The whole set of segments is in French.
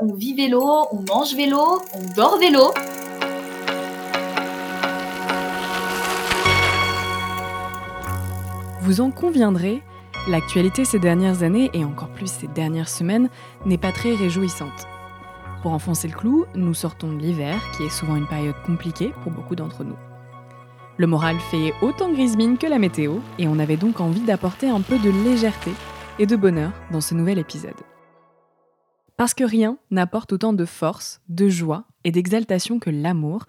On vit vélo, on mange vélo, on dort vélo. Vous en conviendrez, l'actualité ces dernières années, et encore plus ces dernières semaines, n'est pas très réjouissante. Pour enfoncer le clou, nous sortons de l'hiver, qui est souvent une période compliquée pour beaucoup d'entre nous. Le moral fait autant grise que la météo, et on avait donc envie d'apporter un peu de légèreté et de bonheur dans ce nouvel épisode. Parce que rien n'apporte autant de force, de joie et d'exaltation que l'amour,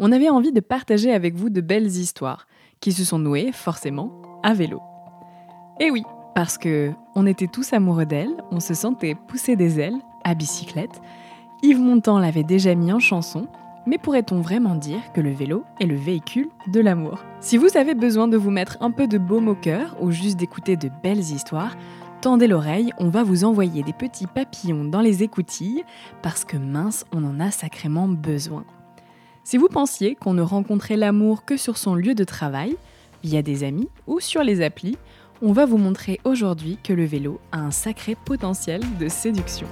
on avait envie de partager avec vous de belles histoires qui se sont nouées forcément à vélo. Et oui, parce que on était tous amoureux d'elle, on se sentait pousser des ailes à bicyclette. Yves Montand l'avait déjà mis en chanson, mais pourrait-on vraiment dire que le vélo est le véhicule de l'amour? Si vous avez besoin de vous mettre un peu de baume au cœur ou juste d'écouter de belles histoires, tendez l'oreille, on va vous envoyer des petits papillons dans les écoutilles, parce que mince, on en a sacrément besoin. Si vous pensiez qu'on ne rencontrait l'amour que sur son lieu de travail, via des amis ou sur les applis, on va vous montrer aujourd'hui que le vélo a un sacré potentiel de séduction.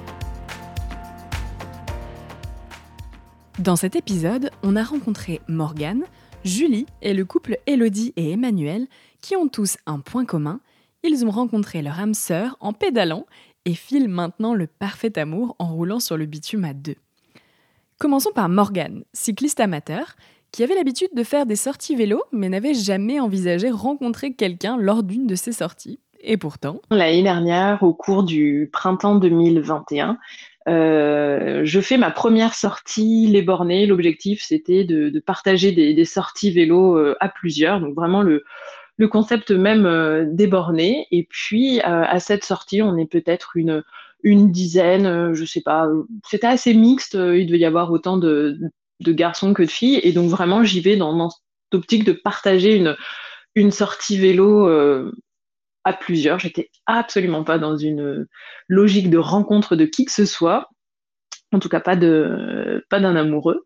Dans cet épisode, on a rencontré Morgane, Julie et le couple Elodie et Emmanuel qui ont tous un point commun, ils ont rencontré leur âme sœur en pédalant et filent maintenant le parfait amour en roulant sur le bitume à deux. Commençons par Morgane, cycliste amateur, qui avait l'habitude de faire des sorties vélo, mais n'avait jamais envisagé rencontrer quelqu'un lors d'une de ces sorties. Et pourtant. L'année dernière, au cours du printemps 2021, euh, je fais ma première sortie les bornés. L'objectif, c'était de, partager des, sorties vélo euh, à plusieurs. Donc vraiment le, le concept même euh, des bornés. Et puis euh, à cette sortie, on est peut-être une, une dizaine, euh, je sais pas. C'était assez mixte. il devait y avoir autant de, garçons que de filles. Et donc vraiment, j'y vais dans, dans de partager une, une sortie vélo à plusieurs. J'étais absolument pas dans une logique de rencontre de qui que ce soit en tout cas pas de pas d'un amoureux.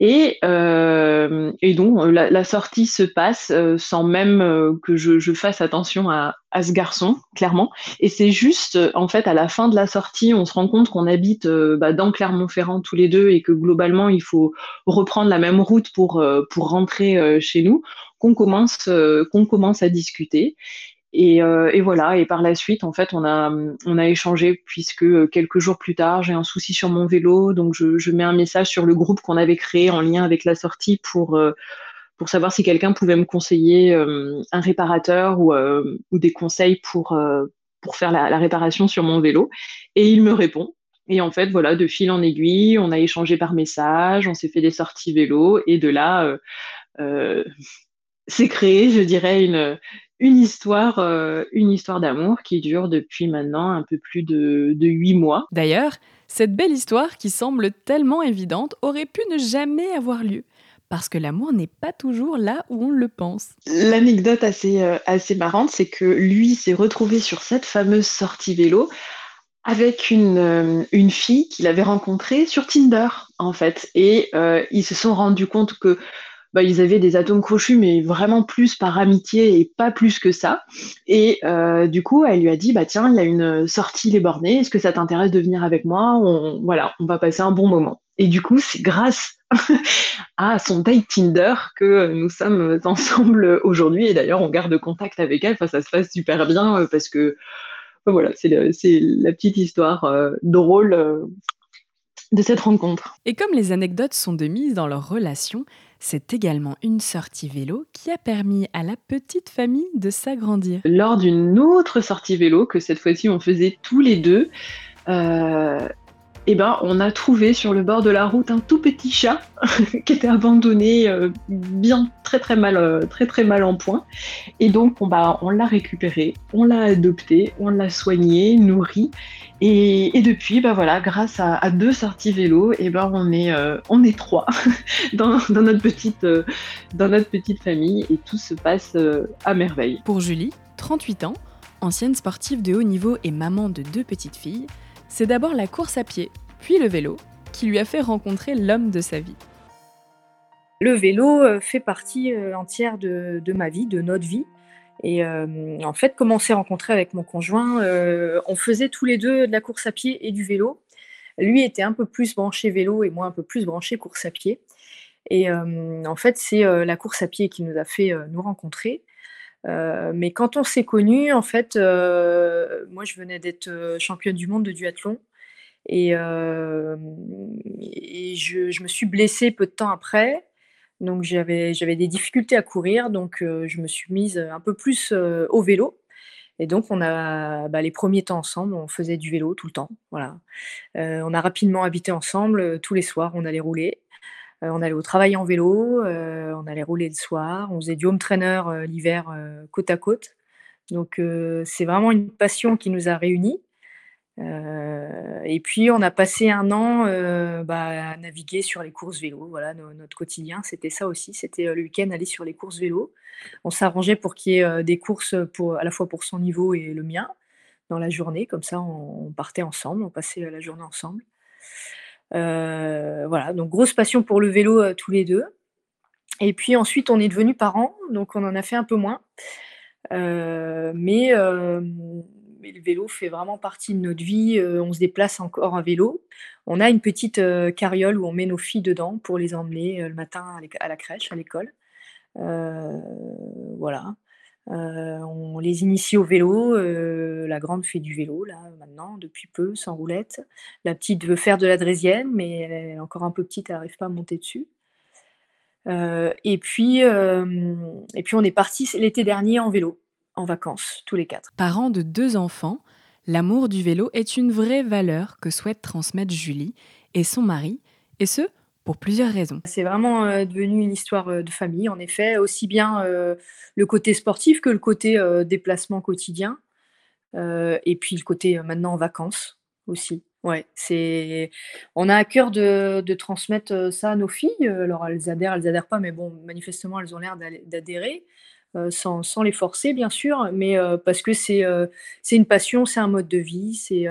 Et, euh, et donc la, sortie se passe euh, sans même euh, que je, fasse attention à, à, ce garçon clairement. Et c'est juste en fait à la fin de la sortie on se rend compte qu'on habite euh, bah, dans Clermont-Ferrand tous les deux et que globalement il faut reprendre la même route pour pour rentrer chez nous qu'on commence qu'on commence à discuter et, euh, et, voilà. Et par la suite, en fait, on a, on a échangé puisque euh, quelques jours plus tard, j'ai un souci sur mon vélo, donc je, je, mets un message sur le groupe qu'on avait créé en lien avec la sortie pour euh, pour savoir si quelqu'un pouvait me conseiller euh, un réparateur ou, ou des conseils pour pour faire la, la, réparation sur mon vélo. Et il me répond. Et en fait, voilà, de fil en aiguille, on a échangé par message, on s'est fait des sorties vélo, et de là, c'est créé, je dirais, une, une histoire, euh, une histoire d'amour qui dure depuis maintenant un peu plus de huit mois. D'ailleurs, cette belle histoire qui semble tellement évidente aurait pu ne jamais avoir lieu. Parce que l'amour n'est pas toujours là où on le pense. L'anecdote assez, euh, assez marrante, c'est que lui s'est retrouvé sur cette fameuse sortie vélo avec une, euh, une fille qu'il avait rencontrée sur Tinder, en fait. Et ils se sont rendus compte que bah, ils avaient des atomes crochus, mais vraiment plus par amitié et pas plus que ça. Et euh, du coup, elle lui a dit, bah tiens, il y a une sortie les bornés, est-ce que ça t'intéresse de venir avec moi? On, Voilà, on va passer un bon moment. Et du coup, c'est grâce à son date Tinder que nous sommes ensemble aujourd'hui. Et d'ailleurs, on garde contact avec elle. Enfin, ça se passe super bien euh, parce que voilà, c'est la petite histoire euh, drôle de cette rencontre. Et comme les anecdotes sont de mise dans leur relation, c'est également une sortie vélo qui a permis à la petite famille de s'agrandir. Lors d'une autre sortie vélo, que cette fois-ci on faisait tous les deux, euh, eh ben, on a trouvé sur le bord de la route un tout petit chat qui était abandonné, euh, bien très très mal, euh, très très mal en point. Et donc, on, bah, on l'a récupéré, on l'a adopté, on l'a soigné, nourri. Et, depuis, bah voilà, grâce à, deux sorties vélo, eh ben on est, euh, on est trois dans, notre petite, dans notre petite famille et tout se passe à merveille. Pour Julie, 38 ans, ancienne sportive de haut niveau et maman de deux petites filles, c'est d'abord la course à pied, puis le vélo, qui lui a fait rencontrer l'homme de sa vie. Le vélo euh, fait partie euh, entière de, ma vie, de notre vie. Et euh, en fait, comment on s'est rencontré avec mon conjoint, on faisait tous les deux de la course à pied et du vélo. lui était un peu plus branché vélo et moi un peu plus branché course à pied. Et en fait, c'est la course à pied qui nous a fait nous rencontrer. Mais quand on s'est connus, en fait, moi je venais d'être championne du monde de duathlon. Et, je, me suis blessée peu de temps après. Donc j'avais, j'avais des difficultés à courir. Donc je me suis mise un peu plus au vélo. Et donc, on a bah, les premiers temps ensemble, on faisait du vélo tout le temps. Voilà. on a rapidement habité ensemble. tous les soirs, on allait rouler. On allait au travail en vélo. on allait rouler le soir. On faisait du home trainer l'hiver côte à côte. Donc, c'est vraiment une passion qui nous a réunis. et puis, on a passé un an bah, à naviguer sur les courses vélo. Voilà, notre quotidien, c'était ça aussi. C'était le week-end aller sur les courses vélo. On s'arrangeait pour qu'il y ait des courses à la fois pour son niveau et le mien dans la journée. Comme ça, on, partait ensemble, on passait la journée ensemble. Voilà, donc grosse passion pour le vélo tous les deux. Et puis ensuite, on est devenus parents, donc on en a fait un peu moins. mais, le vélo fait vraiment partie de notre vie. on se déplace encore à vélo. On a une petite carriole où on met nos filles dedans pour les emmener le matin à la crèche, à l'école. Euh, voilà. Euh, on les initie au vélo. Euh, la grande fait du vélo, là, maintenant, depuis peu, sans roulette. La petite veut faire de la draisienne, mais elle est encore un peu petite, elle n'arrive pas à monter dessus. et, puis, et puis, on est parti l'été dernier en vélo, en vacances, tous les quatre. Parents de deux enfants, l'amour du vélo est une vraie valeur que souhaite transmettre Julie et son mari, et ce, pour plusieurs raisons. C'est vraiment euh, devenu une histoire euh, de famille, en effet, aussi bien euh, le côté sportif que le côté déplacement quotidien, et puis le côté maintenant vacances aussi. Ouais, c'est. On a à cœur de, transmettre ça à nos filles. Alors elles adhèrent, elles adhèrent pas, mais bon, manifestement elles ont l'air d'adhérer. sans, sans, les forcer bien sûr, mais parce que c'est c'est une passion, c'est un mode de vie, c'est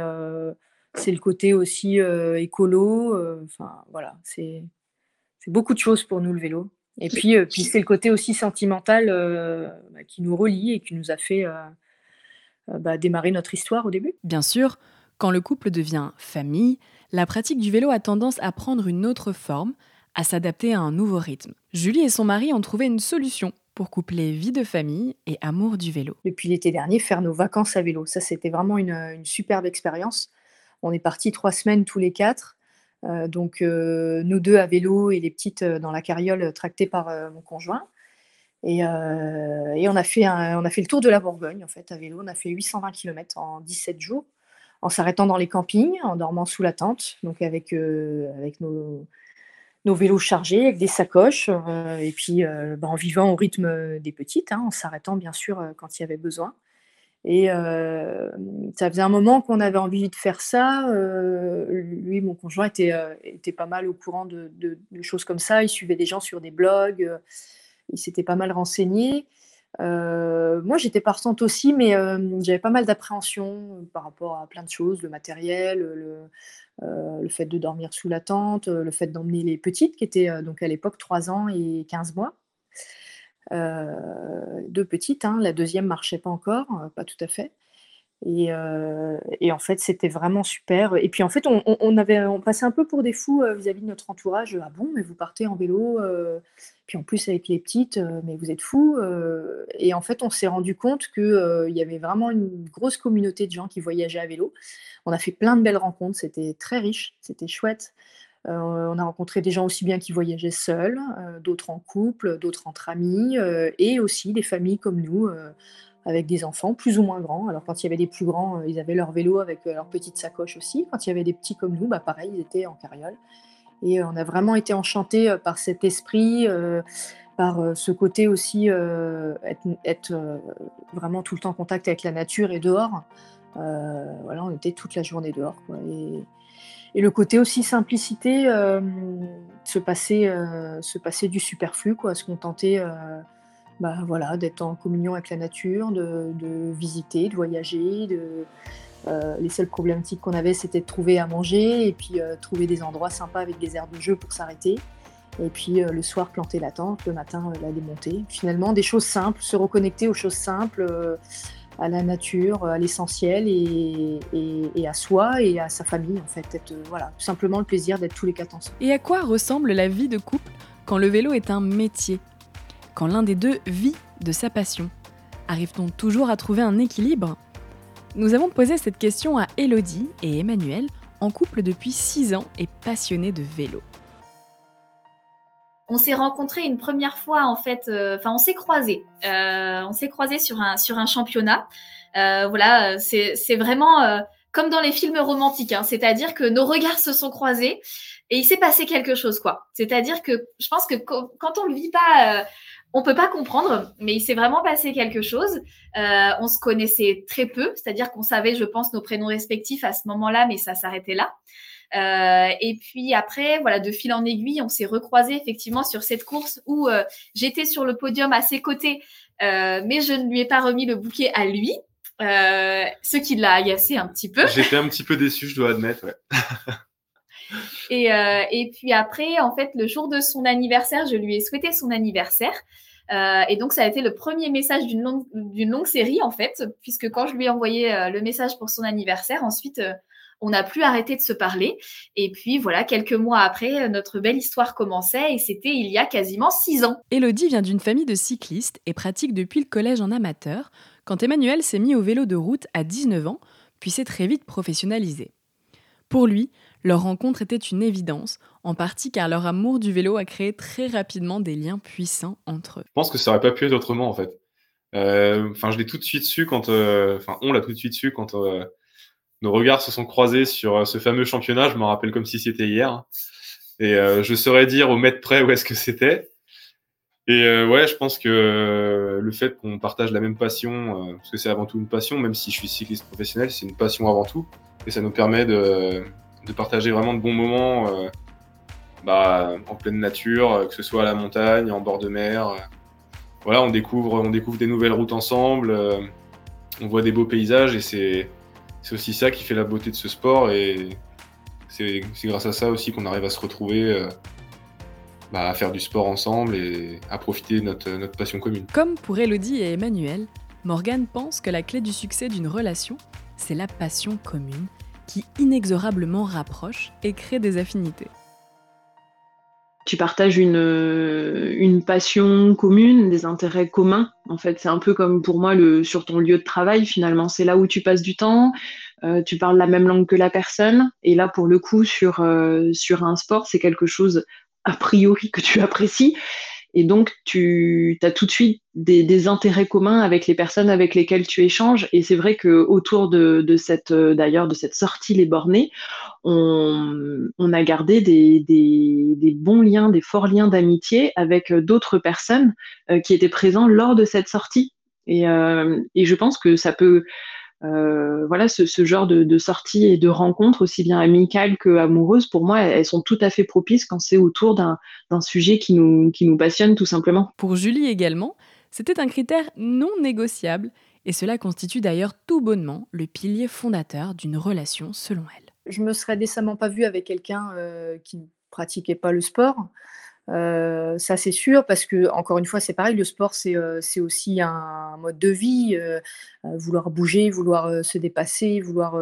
c'est le côté aussi écolo. Enfin, voilà, c'est beaucoup de choses pour nous le vélo. Et puis, puis c'est le côté aussi sentimental bah, qui nous relie et qui nous a fait bah, démarrer notre histoire au début. Bien sûr, quand le couple devient famille, la pratique du vélo a tendance à prendre une autre forme, à s'adapter à un nouveau rythme. Julie et son mari ont trouvé une solution pour coupler vie de famille et amour du vélo. Depuis l'été dernier, faire nos vacances à vélo, ça c'était vraiment une, une superbe expérience. On est partis trois semaines tous les quatre. Euh, donc euh, nous deux à vélo et les petites euh, dans la carriole tractée par mon conjoint. Et, on, a fait on a fait le tour de la Bourgogne en fait à vélo. On a fait 820 km en 17 jours en s'arrêtant dans les campings, en dormant sous la tente, donc avec, avec nos, vélos chargés, avec des sacoches, et puis bah, en vivant au rythme des petites, hein, en s'arrêtant bien sûr quand il y avait besoin. Et ça faisait un moment qu'on avait envie de faire ça. lui, mon conjoint, était, était pas mal au courant de, choses comme ça. Il suivait des gens sur des blogs. il s'était pas mal renseigné. moi, j'étais partante aussi, mais j'avais pas mal d'appréhension par rapport à plein de choses, le matériel, le, le fait de dormir sous la tente, le fait d'emmener les petites, qui étaient donc à l'époque 3 ans et 15 mois. Euh, deux petites, hein. la deuxième marchait pas encore, euh, pas tout à fait. Euh, et, en fait, c'était vraiment super. Et puis en fait, on, avait, on passait un peu pour des fous vis-à-vis de notre entourage. Ah bon, mais vous partez en vélo, puis en plus avec les petites, mais vous êtes fous. et en fait, on s'est rendu compte qu'il y avait vraiment une grosse communauté de gens qui voyageaient à vélo. On a fait plein de belles rencontres, c'était très riche, c'était chouette. Euh, on a rencontré des gens aussi bien qui voyageaient seuls, euh, d'autres en couple, d'autres entre amis, euh, et aussi des familles comme nous, avec des enfants plus ou moins grands. Alors quand il y avait des plus grands, ils avaient leur vélo avec leur petite sacoche aussi. Quand il y avait des petits comme nous, bah pareil, ils étaient en carriole. Et on a vraiment été enchantés par cet esprit, par ce côté aussi être, vraiment tout le temps en contact avec la nature et dehors. voilà, on était toute la journée dehors. Et le côté aussi simplicité, euh, se, passer, euh, se passer du superflu, quoi, se contenter euh, bah, voilà, d'être en communion avec la nature, de, visiter, de voyager. Les seules problématiques qu'on avait, c'était de trouver à manger et puis trouver des endroits sympas avec des aires de jeu pour s'arrêter. Et puis le soir, planter la tente, le matin, la démonter. Finalement, des choses simples, se reconnecter aux choses simples à la nature, à l'essentiel et, à soi et à sa famille en fait. Être, voilà, tout simplement le plaisir d'être tous les quatre ensemble. Et à quoi ressemble la vie de couple quand le vélo est un métier? Quand l'un des deux vit de sa passion? Arrive-t-on toujours à trouver un équilibre? Nous avons posé cette question à Elodie et Emmanuel, en couple depuis 6 ans et passionnés de vélo. On s'est rencontrés une première fois en fait, euh, enfin on s'est croisés. Euh, on s'est croisés sur un, sur un championnat. Euh, voilà, c'est vraiment comme dans les films romantiques, hein. c'est-à-dire que nos regards se sont croisés et il s'est passé quelque chose quoi. C'est-à-dire que je pense que quand on le vit pas on peut pas comprendre, mais il s'est vraiment passé quelque chose. Euh, on se connaissait très peu, c'est-à-dire qu'on savait, je pense, nos prénoms respectifs à ce moment-là, mais ça s'arrêtait là. Euh, et puis après, voilà, de fil en aiguille, on s'est recroisés effectivement sur cette course où euh, j'étais sur le podium à ses côtés, mais je ne lui ai pas remis le bouquet à lui, ce qui l'a agacé un petit peu. J'étais un petit peu déçu, je dois admettre. Ouais. Et, euh, et, puis après, en fait, le jour de son anniversaire, je lui ai souhaité son anniversaire. Euh, et donc, ça a été le premier message d'une longue, longue, série, en fait, puisque quand je lui ai envoyé euh, le message pour son anniversaire, ensuite, euh, on n'a plus arrêté de se parler. Et puis, voilà, quelques mois après, notre belle histoire commençait et c'était il y a quasiment six ans. Elodie vient d'une famille de cyclistes et pratique depuis le collège en amateur, quand Emmanuel s'est mis au vélo de route à 19 ans, puis s'est très vite professionnalisé. Pour lui, leur rencontre était une évidence, en partie car leur amour du vélo a créé très rapidement des liens puissants entre eux. Je pense que ça aurait pas pu être autrement en fait. Euh, enfin, je l'ai tout de suite su quand, euh, enfin, on l'a tout de suite su quand euh, nos regards se sont croisés sur ce fameux championnat. Je me rappelle comme si c'était hier. Et je saurais dire au mètre près où est-ce que c'était. Et ouais, je pense que le fait qu'on partage la même passion, parce que c'est avant tout une passion, même si je suis cycliste professionnel, c'est une passion avant tout. Et ça nous permet de, partager vraiment de bons moments euh, bah, en pleine nature, euh, que ce soit à la montagne, en bord de mer. Euh. Voilà, on découvre, on découvre des nouvelles routes ensemble, on voit des beaux paysages et c'est aussi ça qui fait la beauté de ce sport et c'est grâce à ça aussi qu'on arrive à se retrouver. Bah, à faire du sport ensemble et à profiter de notre, notre passion commune. Comme pour Elodie et Emmanuel, Morgane pense que la clé du succès d'une relation, c'est la passion commune qui inexorablement rapproche et crée des affinités. Tu partages une, une passion commune, des intérêts communs. En fait, c'est un peu comme pour moi le, sur ton lieu de travail, finalement. C'est là où tu passes du temps, euh, tu parles la même langue que la personne. Et là, pour le coup, sur, euh, sur un sport, c'est quelque chose a priori que tu apprécies. Et donc, tu as tout de suite des, intérêts communs avec les personnes avec lesquelles tu échanges. Et c'est vrai que autour de, cette, d'ailleurs, de cette sortie Les Bornés, on, a gardé des, bons liens, des forts liens d'amitié avec d'autres personnes euh, qui étaient présentes lors de cette sortie. Euh, et je pense que ça peut euh, voilà, ce, genre de, sorties et de rencontres, aussi bien amicales que amoureuses, pour moi, elles, sont tout à fait propices quand c'est autour d'un sujet qui nous, qui nous passionne tout simplement. Pour Julie également, c'était un critère non négociable, et cela constitue d'ailleurs tout bonnement le pilier fondateur d'une relation selon elle. Je me serais décemment pas vue avec quelqu'un euh, qui ne pratiquait pas le sport. Euh, ça, c'est sûr, parce que, encore une fois, c'est pareil, le sport, c'est euh, aussi un mode de vie, euh, vouloir bouger, vouloir se dépasser, vouloir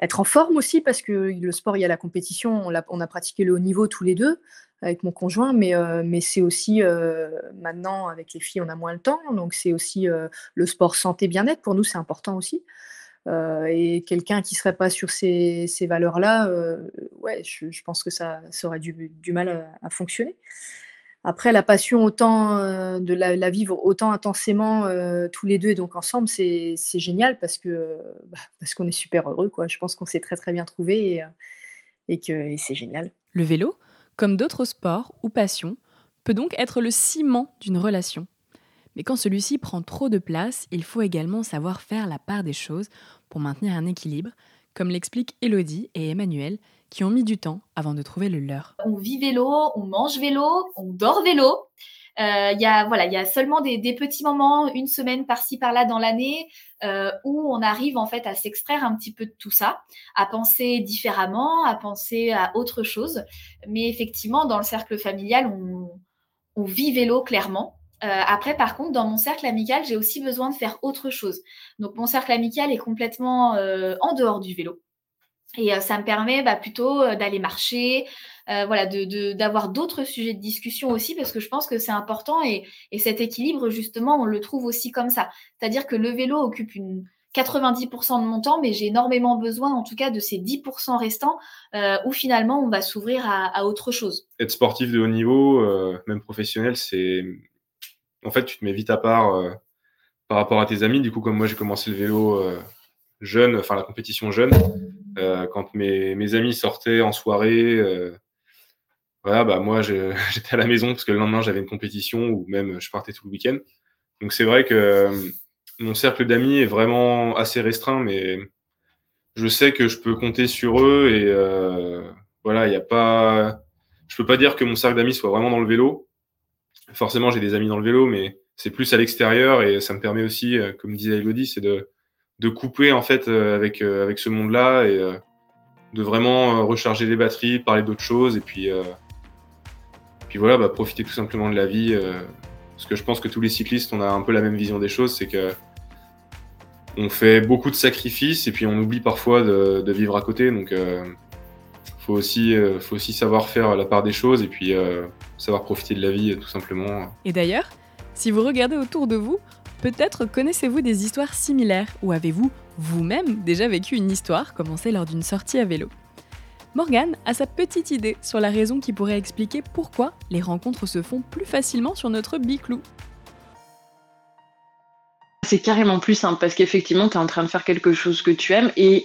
être en forme aussi, parce que le sport, il y a la compétition, on a, on a pratiqué le haut niveau tous les deux avec mon conjoint, mais, mais c'est aussi, maintenant, avec les filles, on a moins le temps, donc c'est aussi le sport santé bien-être, pour nous, c'est important aussi. Euh, et quelqu'un qui serait pas sur ces, valeurs-là, euh, ouais, je, pense que ça, ça aurait du, mal à, fonctionner. Après, la passion, autant euh, de la, la, vivre autant intensément tous les deux et donc ensemble, c'est génial parce que bah, parce qu'on est super heureux. Quoi. Je pense qu'on s'est très très bien trouvé et, et que c'est génial. Le vélo, comme d'autres sports ou passions, peut donc être le ciment d'une relation. Mais quand celui-ci prend trop de place, il faut également savoir faire la part des choses pour maintenir un équilibre, comme l'expliquent Elodie et Emmanuel, qui ont mis du temps avant de trouver le leur. On vit vélo, on mange vélo, on dort vélo. Euh, il y a voilà, il y a seulement des, petits moments, une semaine par-ci par-là dans l'année, euh, où on arrive en fait à s'extraire un petit peu de tout ça, à penser différemment, à penser à autre chose. Mais effectivement, dans le cercle familial, on, on vit vélo clairement. Après, par contre, dans mon cercle amical, j'ai aussi besoin de faire autre chose. Donc, mon cercle amical est complètement en dehors du vélo. Et ça me permet bah, plutôt d'aller marcher, voilà, d'avoir d'autres sujets de discussion aussi, parce que je pense que c'est important et, cet équilibre, justement, on le trouve aussi comme ça. C'est-à-dire que le vélo occupe une 90% de mon temps, mais j'ai énormément besoin, en tout cas, de ces 10% restants, où finalement, on va s'ouvrir à, autre chose. Être sportif de haut niveau, même professionnel, c'est... En fait, tu te mets vite à part par rapport à tes amis. Du coup, comme moi, j'ai commencé le vélo jeune, enfin la compétition jeune, euh, quand mes, amis sortaient en soirée, euh, voilà, bah moi j'étais à la maison parce que le lendemain j'avais une compétition ou même je partais tout le week-end. Donc c'est vrai que euh, mon cercle d'amis est vraiment assez restreint, mais je sais que je peux compter sur eux et voilà, il n'y a pas, je peux pas dire que mon cercle d'amis soit vraiment dans le vélo. Forcément, j'ai des amis dans le vélo, mais c'est plus à l'extérieur et ça me permet aussi, comme disait Elodie, c'est de de couper en fait euh, avec, euh, avec ce monde-là et euh, de vraiment recharger les batteries, parler d'autres choses et puis, puis voilà, bah, profiter tout simplement de la vie. parce que je pense que tous les cyclistes, on a un peu la même vision des choses, c'est que on fait beaucoup de sacrifices et puis on oublie parfois de, vivre à côté. Donc, faut aussi, faut aussi savoir faire la part des choses et puis savoir profiter de la vie tout simplement. Et d'ailleurs, si vous regardez autour de vous, Peut-être connaissez-vous des histoires similaires ou avez-vous vous-même déjà vécu une histoire commencée lors d'une sortie à vélo? Morgane a sa petite idée sur la raison qui pourrait expliquer pourquoi les rencontres se font plus facilement sur notre biclou. C'est carrément plus simple parce qu'effectivement, tu es en train de faire quelque chose que tu aimes et,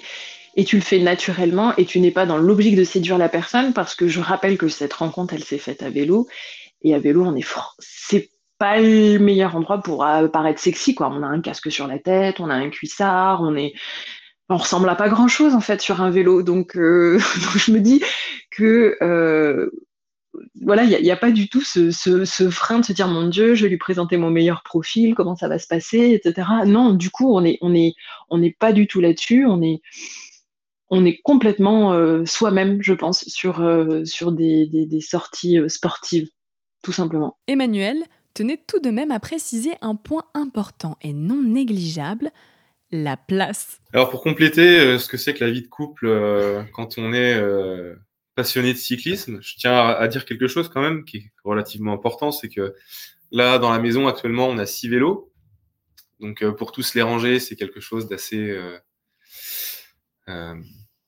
et tu le fais naturellement et tu n'es pas dans l'objectif de séduire la personne parce que je rappelle que cette rencontre, elle s'est faite à vélo et à vélo, on est fort. C'est pas le meilleur endroit pour euh, paraître sexy, quoi. On a un casque sur la tête, on a un cuissard, on est, on ressemble à pas grand chose en fait sur un vélo. Donc, euh, je me dis que euh, voilà, il n'y a, pas du tout ce, ce, frein de se dire mon Dieu, je vais lui présenter mon meilleur profil, comment ça va se passer, etc. Non, du coup, on on est, on n'est pas du tout là-dessus. On est, on est complètement soi-même, je pense, sur, sur des, des, des sorties sportives, tout simplement. Emmanuel, tenez tout de même à préciser un point important et non négligeable, la place. Alors pour compléter euh, ce que c'est que la vie de couple euh, quand on est euh, passionné de cyclisme, je tiens à, dire quelque chose quand même qui est relativement important, c'est que là dans la maison actuellement on a six vélos, donc pour tous les ranger c'est quelque chose d'assez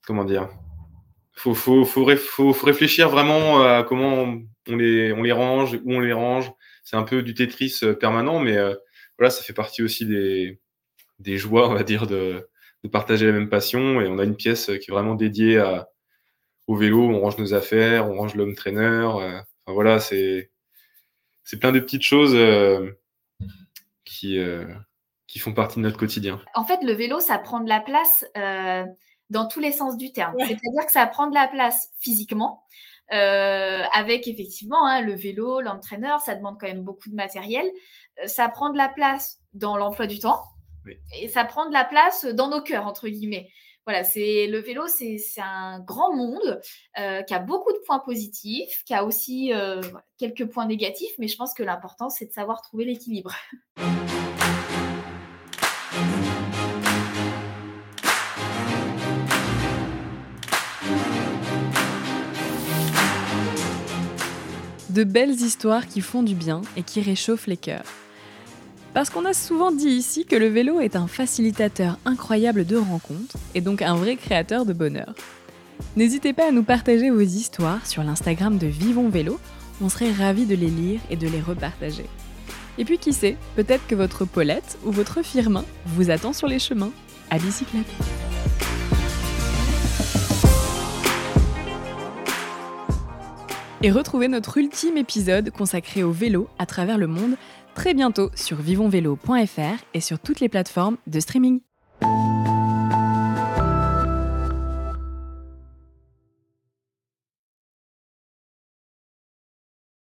comment dire? Faut, faut, faut, faut, réfléchir vraiment à comment on les, on les range, où on les range, c'est un peu du Tetris euh, permanent, mais euh, voilà, ça fait partie aussi des, des joies, on va dire, de, de, partager la même passion. Et on a une pièce qui est vraiment dédiée à, au vélo. On range nos affaires, on range l'homme trainer. Euh, enfin, voilà, c'est c'est plein de petites choses qui qui font partie de notre quotidien. En fait, le vélo, ça prend de la place dans tous les sens du terme. C'est-à-dire que ça prend de la place physiquement, euh, avec effectivement hein, le vélo, l'entraîneur, ça demande quand même beaucoup de matériel. Euh, ça prend de la place dans l'emploi du temps et ça prend de la place dans nos cœurs, entre guillemets. Voilà, c'est le vélo, c'est un grand monde euh, qui a beaucoup de points positifs, qui a aussi quelques points négatifs, mais je pense que l'important, c'est de savoir trouver l'équilibre. de belles histoires qui font du bien et qui réchauffent les cœurs. Parce qu'on a souvent dit ici que le vélo est un facilitateur incroyable de rencontres et donc un vrai créateur de bonheur. N'hésitez pas à nous partager vos histoires sur l'Instagram de Vivons Vélo, on serait ravis de les lire et de les repartager. Et puis qui sait, peut-être que votre Paulette ou votre Firmin vous attend sur les chemins, à bicyclette. Et retrouvez notre ultime épisode consacré au vélo à travers le monde très bientôt sur vivonvélo.fr et sur toutes les plateformes de streaming.